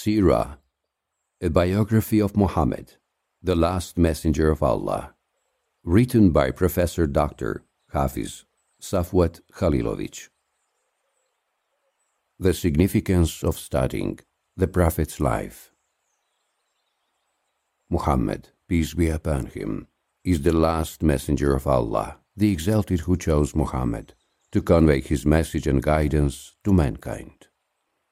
Sirah, a biography of Muhammad, the last messenger of Allah, written by Professor Dr. Hafiz Safvet Halilović. The significance of studying the Prophet's life. Muhammad, peace be upon him, is the last messenger of Allah, the exalted who chose Muhammad to convey his message and guidance to mankind.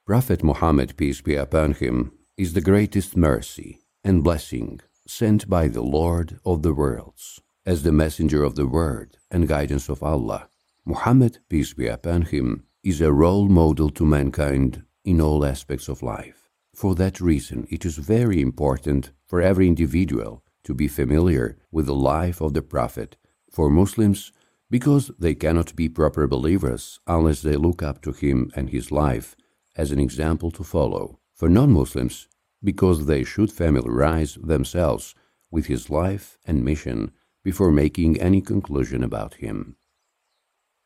Prophet Muhammad, peace be upon him, is the greatest mercy and blessing sent by the Lord of the worlds. As the messenger of the word and guidance of Allah, Muhammad, peace be upon him, is a role model to mankind in all aspects of life. For that reason, it is very important for every individual to be familiar with the life of the Prophet. For Muslims, because they cannot be proper believers unless they look up to him and his life as an example to follow. For non Muslims, because they should familiarize themselves with his life and mission before making any conclusion about him.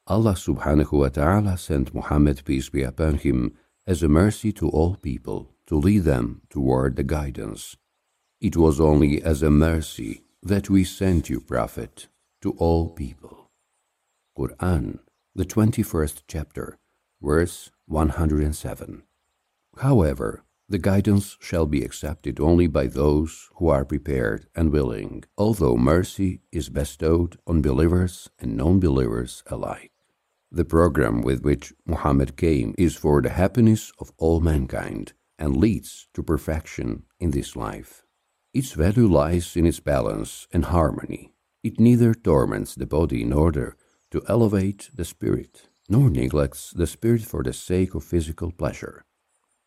Allah subhanahu wa ta'ala sent Muhammad, peace be upon him, as a mercy to all people to lead them toward the guidance. It was only as a mercy that we sent you, Prophet, to all people. Quran, the 21st chapter, verse 107. However, the guidance shall be accepted only by those who are prepared and willing, although mercy is bestowed on believers and non believers alike. The program with which Muhammad came is for the happiness of all mankind and leads to perfection in this life. Its value lies in its balance and harmony. It neither torments the body in order to elevate the spirit, nor neglects the spirit for the sake of physical pleasure.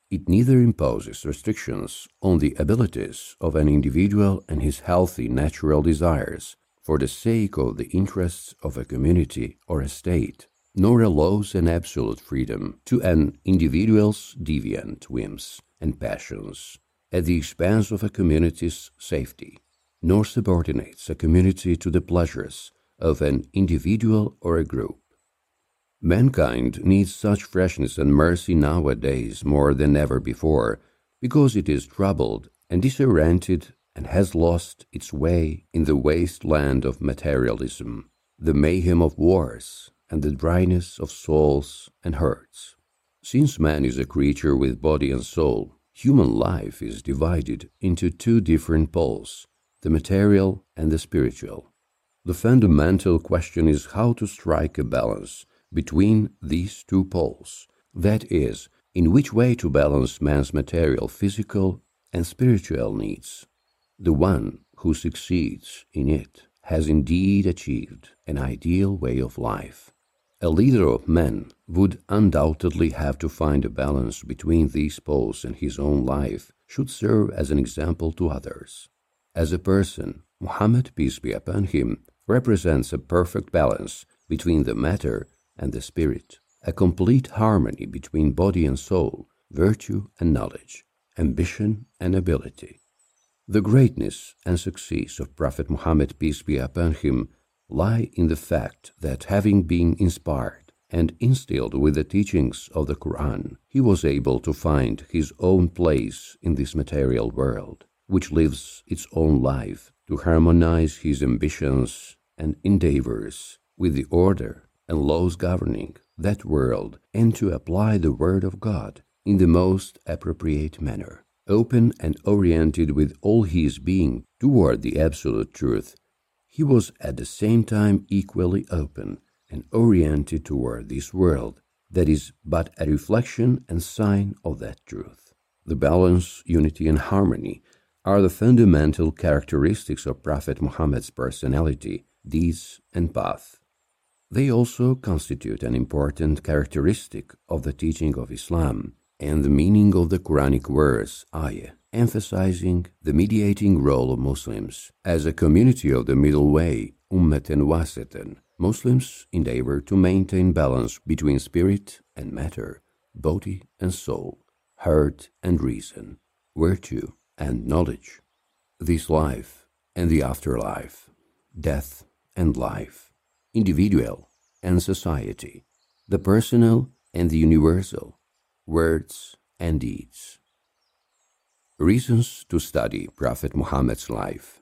It neither imposes restrictions on the abilities of an individual and his healthy natural desires for the sake of the interests of a community or a state, nor allows an absolute freedom to an individual's deviant whims and passions at the expense of a community's safety, nor subordinates a community to the pleasures of an individual or a group. Mankind needs such freshness and mercy nowadays more than ever before, because it is troubled and disoriented and has lost its way in the waste land of materialism, the mayhem of wars, and the dryness of souls and hearts. Since man is a creature with body and soul, human life is divided into two different poles, the material and the spiritual. The fundamental question is how to strike a balance between these two poles, that is, in which way to balance man's material, physical, and spiritual needs. The one who succeeds in it has indeed achieved an ideal way of life. A leader of men would undoubtedly have to find a balance between these poles and his own life should serve as an example to others. As a person, Muhammad, peace be upon him, represents a perfect balance between the matter and the spirit, a complete harmony between body and soul, virtue and knowledge, ambition and ability. The greatness and success of Prophet Muhammad, peace be upon him, lie in the fact that having been inspired and instilled with the teachings of the Quran, he was able to find his own place in this material world, which lives its own life, to harmonize his ambitions and endeavors with the order and laws governing that world and to apply the Word of God in the most appropriate manner, open and oriented with all his being toward the absolute truth. He was at the same time equally open and oriented toward this world that is but a reflection and sign of that truth. The balance, unity, and harmony are the fundamental characteristics of Prophet Muhammad's personality, deeds, and path. They also constitute an important characteristic of the teaching of Islam and the meaning of the Quranic verse ayah, emphasizing the mediating role of Muslims as a community of the middle way, ummatan wasatan. Muslims endeavor to maintain balance between spirit and matter, body and soul, heart and reason, virtue and knowledge, this life and the afterlife, death and life individual and society, the personal and the universal, words and deeds. Reasons to study Prophet Muhammad's life.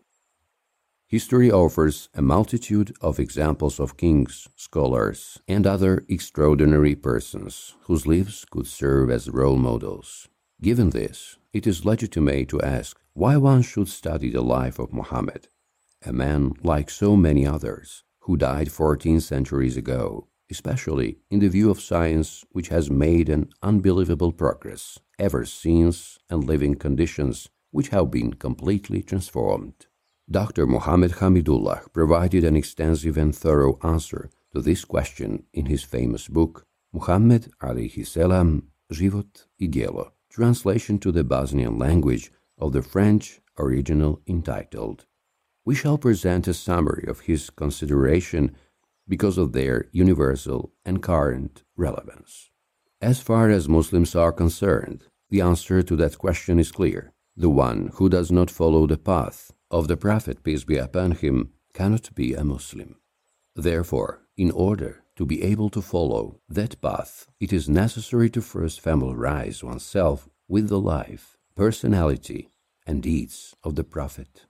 History offers a multitude of examples of kings, scholars, and other extraordinary persons whose lives could serve as role models. Given this, it is legitimate to ask why one should study the life of Muhammad, a man like so many others who died 14 centuries ago, especially in the view of science which has made an unbelievable progress ever since and living conditions which have been completely transformed. Dr. Muhammad Hamidullah provided an extensive and thorough answer to this question in his famous book, Muhammad alayhi salam, Život i translation to the Bosnian language of the French original entitled. We shall present a summary of his consideration because of their universal and current relevance. As far as Muslims are concerned, the answer to that question is clear. The one who does not follow the path of the Prophet, peace be upon him, cannot be a Muslim. Therefore, in order to be able to follow that path, it is necessary to first familiarize oneself with the life, personality, and deeds of the Prophet.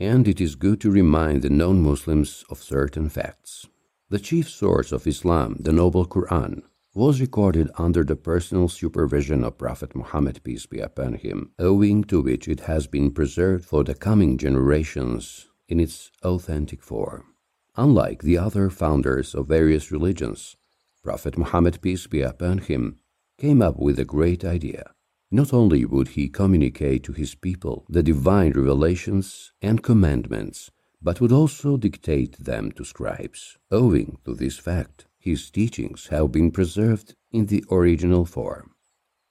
And it is good to remind the non Muslims of certain facts. The chief source of Islam, the Noble Quran, was recorded under the personal supervision of Prophet Muhammad, peace be upon him, owing to which it has been preserved for the coming generations in its authentic form. Unlike the other founders of various religions, Prophet Muhammad, peace be upon him, came up with a great idea. Not only would he communicate to his people the divine revelations and commandments, but would also dictate them to scribes. Owing to this fact, his teachings have been preserved in the original form.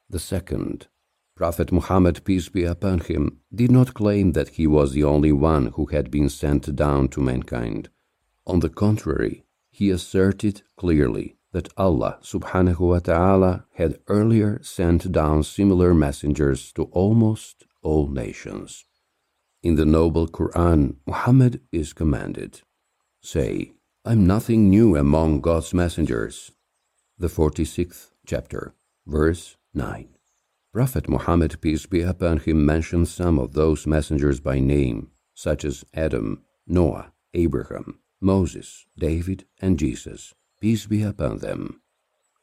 The second, Prophet Muhammad, peace be upon him, did not claim that he was the only one who had been sent down to mankind. On the contrary, he asserted clearly that Allah subhanahu wa ta'ala had earlier sent down similar messengers to almost all nations. In the noble Quran, Muhammad is commanded, Say, I'm nothing new among God's messengers. The 46th chapter, verse 9. Prophet Muhammad, peace be upon him, mentions some of those messengers by name, such as Adam, Noah, Abraham, Moses, David, and Jesus, peace be upon them.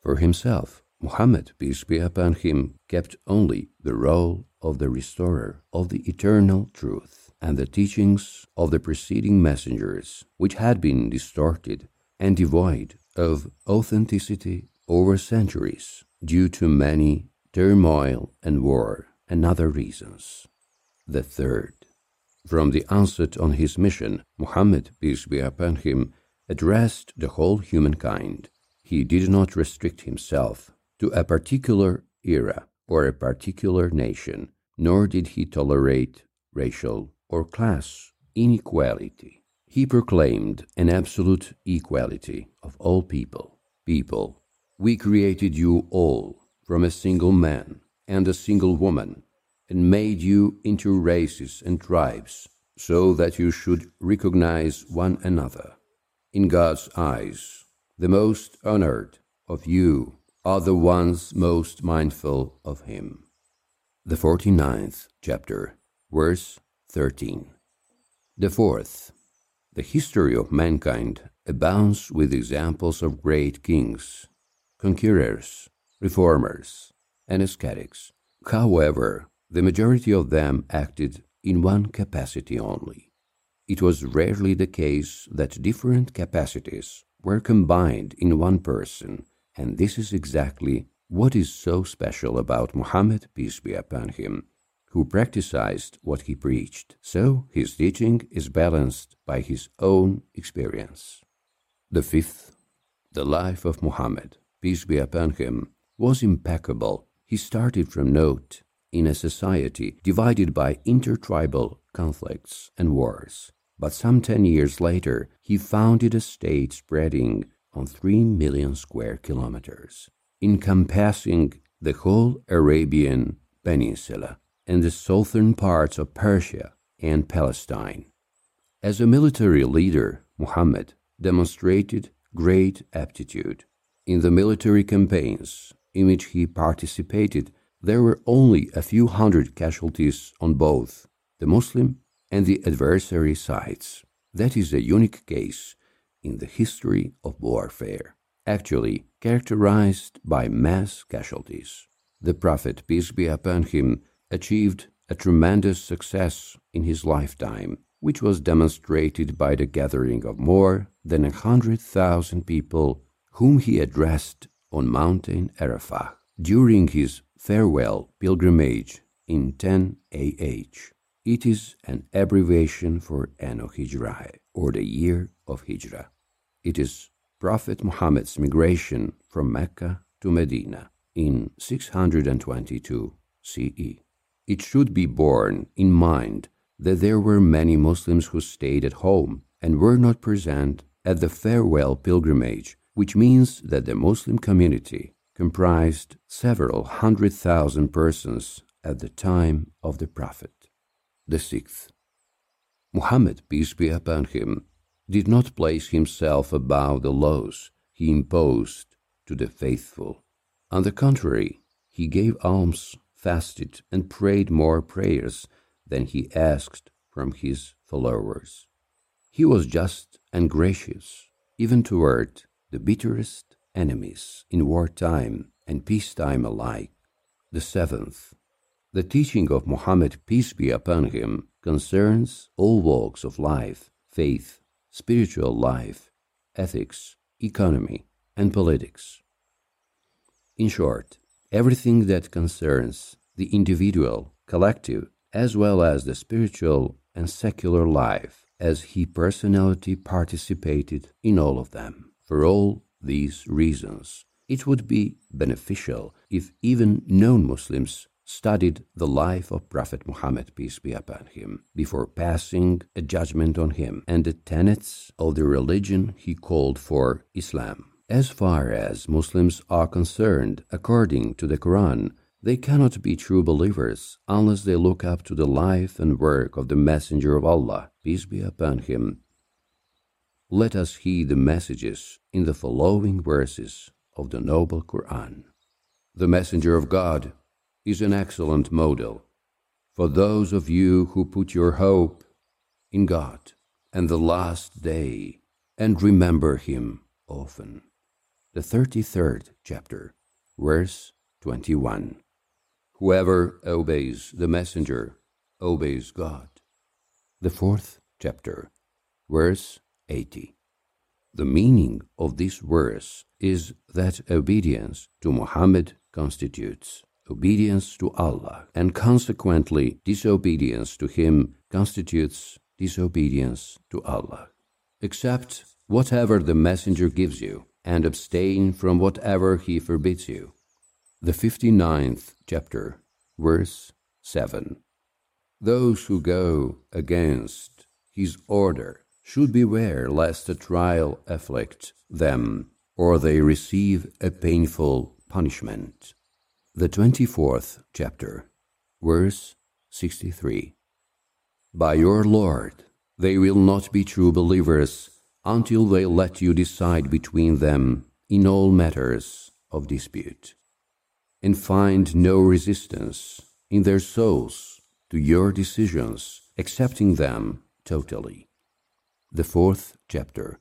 For himself, Muhammad, peace be upon him, kept only the role of the restorer of the eternal truth and the teachings of the preceding messengers, which had been distorted and devoid of authenticity over centuries due to many turmoil and war and other reasons. The third, from the onset on his mission, Muhammad, peace be upon him, addressed the whole humankind. He did not restrict himself to a particular era or a particular nation, nor did he tolerate racial or class inequality. He proclaimed an absolute equality of all people. People, we created you all from a single man and a single woman, and made you into races and tribes, so that you should recognize one another. In God's eyes, the most honored of you are the ones most mindful of Him. The 49th chapter, verse 13. The fourth, the history of mankind abounds with examples of great kings, conquerors, reformers, and ascetics. However, the majority of them acted in one capacity only. It was rarely the case that different capacities were combined in one person, and this is exactly what is so special about Muhammad, peace be upon him, who practiced what he preached, so his teaching is balanced by his own experience. The fifth, the life of Muhammad, peace be upon him, was impeccable. He started from note in a society divided by intertribal conflicts and wars. But some ten years later, he founded a state spreading on three million square kilometers, encompassing the whole Arabian Peninsula and the southern parts of Persia and Palestine. As a military leader, Muhammad demonstrated great aptitude. In the military campaigns in which he participated, there were only a few hundred casualties on both the Muslim and the adversary sides. That is a unique case in the history of warfare, actually characterized by mass casualties. The Prophet, peace be upon him, achieved a tremendous success in his lifetime, which was demonstrated by the gathering of more than a hundred thousand people whom he addressed on Mountain Arafah during his farewell pilgrimage in 10 AH. It is an abbreviation for Anno Hijrae, or the year of Hijrah. It is Prophet Muhammad's migration from Mecca to Medina in 622 CE. It should be borne in mind that there were many Muslims who stayed at home and were not present at the farewell pilgrimage, which means that the Muslim community comprised several hundred thousand persons at the time of the Prophet. The sixth, Muhammad, peace be upon him, did not place himself above the laws he imposed to the faithful. On the contrary, he gave alms, fasted, and prayed more prayers than he asked from his followers. He was just and gracious, even toward the bitterest enemies in wartime and peacetime alike. The seventh, the teaching of Muhammad, peace be upon him, concerns all walks of life, faith, spiritual life, ethics, economy, and politics. In short, everything that concerns the individual, collective, as well as the spiritual and secular life, as he personality participated in all of them. For all these reasons, it would be beneficial if even non Muslims studied the life of Prophet Muhammad, peace be upon him, before passing a judgment on him and the tenets of the religion he called for Islam. As far as Muslims are concerned, according to the Quran, they cannot be true believers unless they look up to the life and work of the Messenger of Allah, peace be upon him. Let us heed the messages in the following verses of the Noble Quran. The Messenger of God, is an excellent model for those of you who put your hope in God and the last day and remember Him often. The 33rd chapter, verse 21. Whoever obeys the messenger obeys God. The fourth chapter, verse 80. The meaning of this verse is that obedience to Muhammad constitutes obedience to Allah, and consequently, disobedience to Him constitutes disobedience to Allah. Accept whatever the Messenger gives you, and abstain from whatever he forbids you. The 59th chapter, verse 7. Those who go against his order should beware lest a trial afflict them, or they receive a painful punishment. The 24th chapter, verse 63. By your Lord, they will not be true believers until they let you decide between them in all matters of dispute, and find no resistance in their souls to your decisions, accepting them totally. The fourth chapter,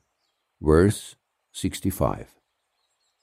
verse 65.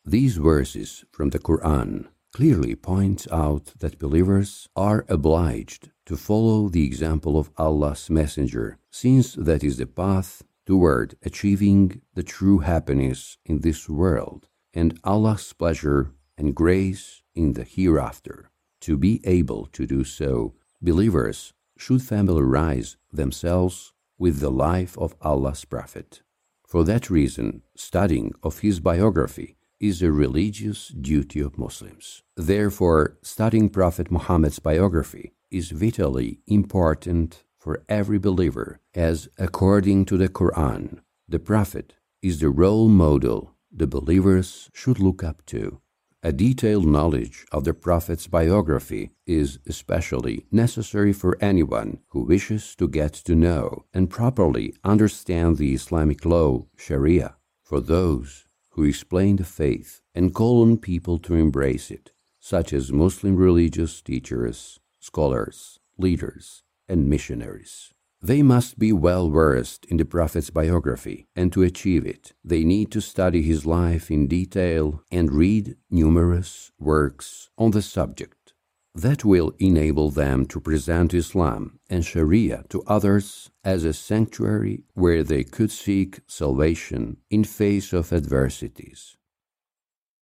These verses from the Quran clearly points out that believers are obliged to follow the example of Allah's Messenger, since that is the path toward achieving the true happiness in this world and Allah's pleasure and grace in the hereafter. To be able to do so, believers should familiarize themselves with the life of Allah's Prophet. For that reason, studying of his biography is a religious duty of Muslims. Therefore, studying Prophet Muhammad's biography is vitally important for every believer, as according to the Quran, the Prophet is the role model the believers should look up to. A detailed knowledge of the Prophet's biography is especially necessary for anyone who wishes to get to know and properly understand the Islamic law, Sharia. For those who explain the faith and call on people to embrace it, such as Muslim religious teachers, scholars, leaders, and missionaries. They must be well versed in the Prophet's biography, and to achieve it, they need to study his life in detail and read numerous works on the subject. That will enable them to present Islam and Sharia to others as a sanctuary where they could seek salvation in face of adversities.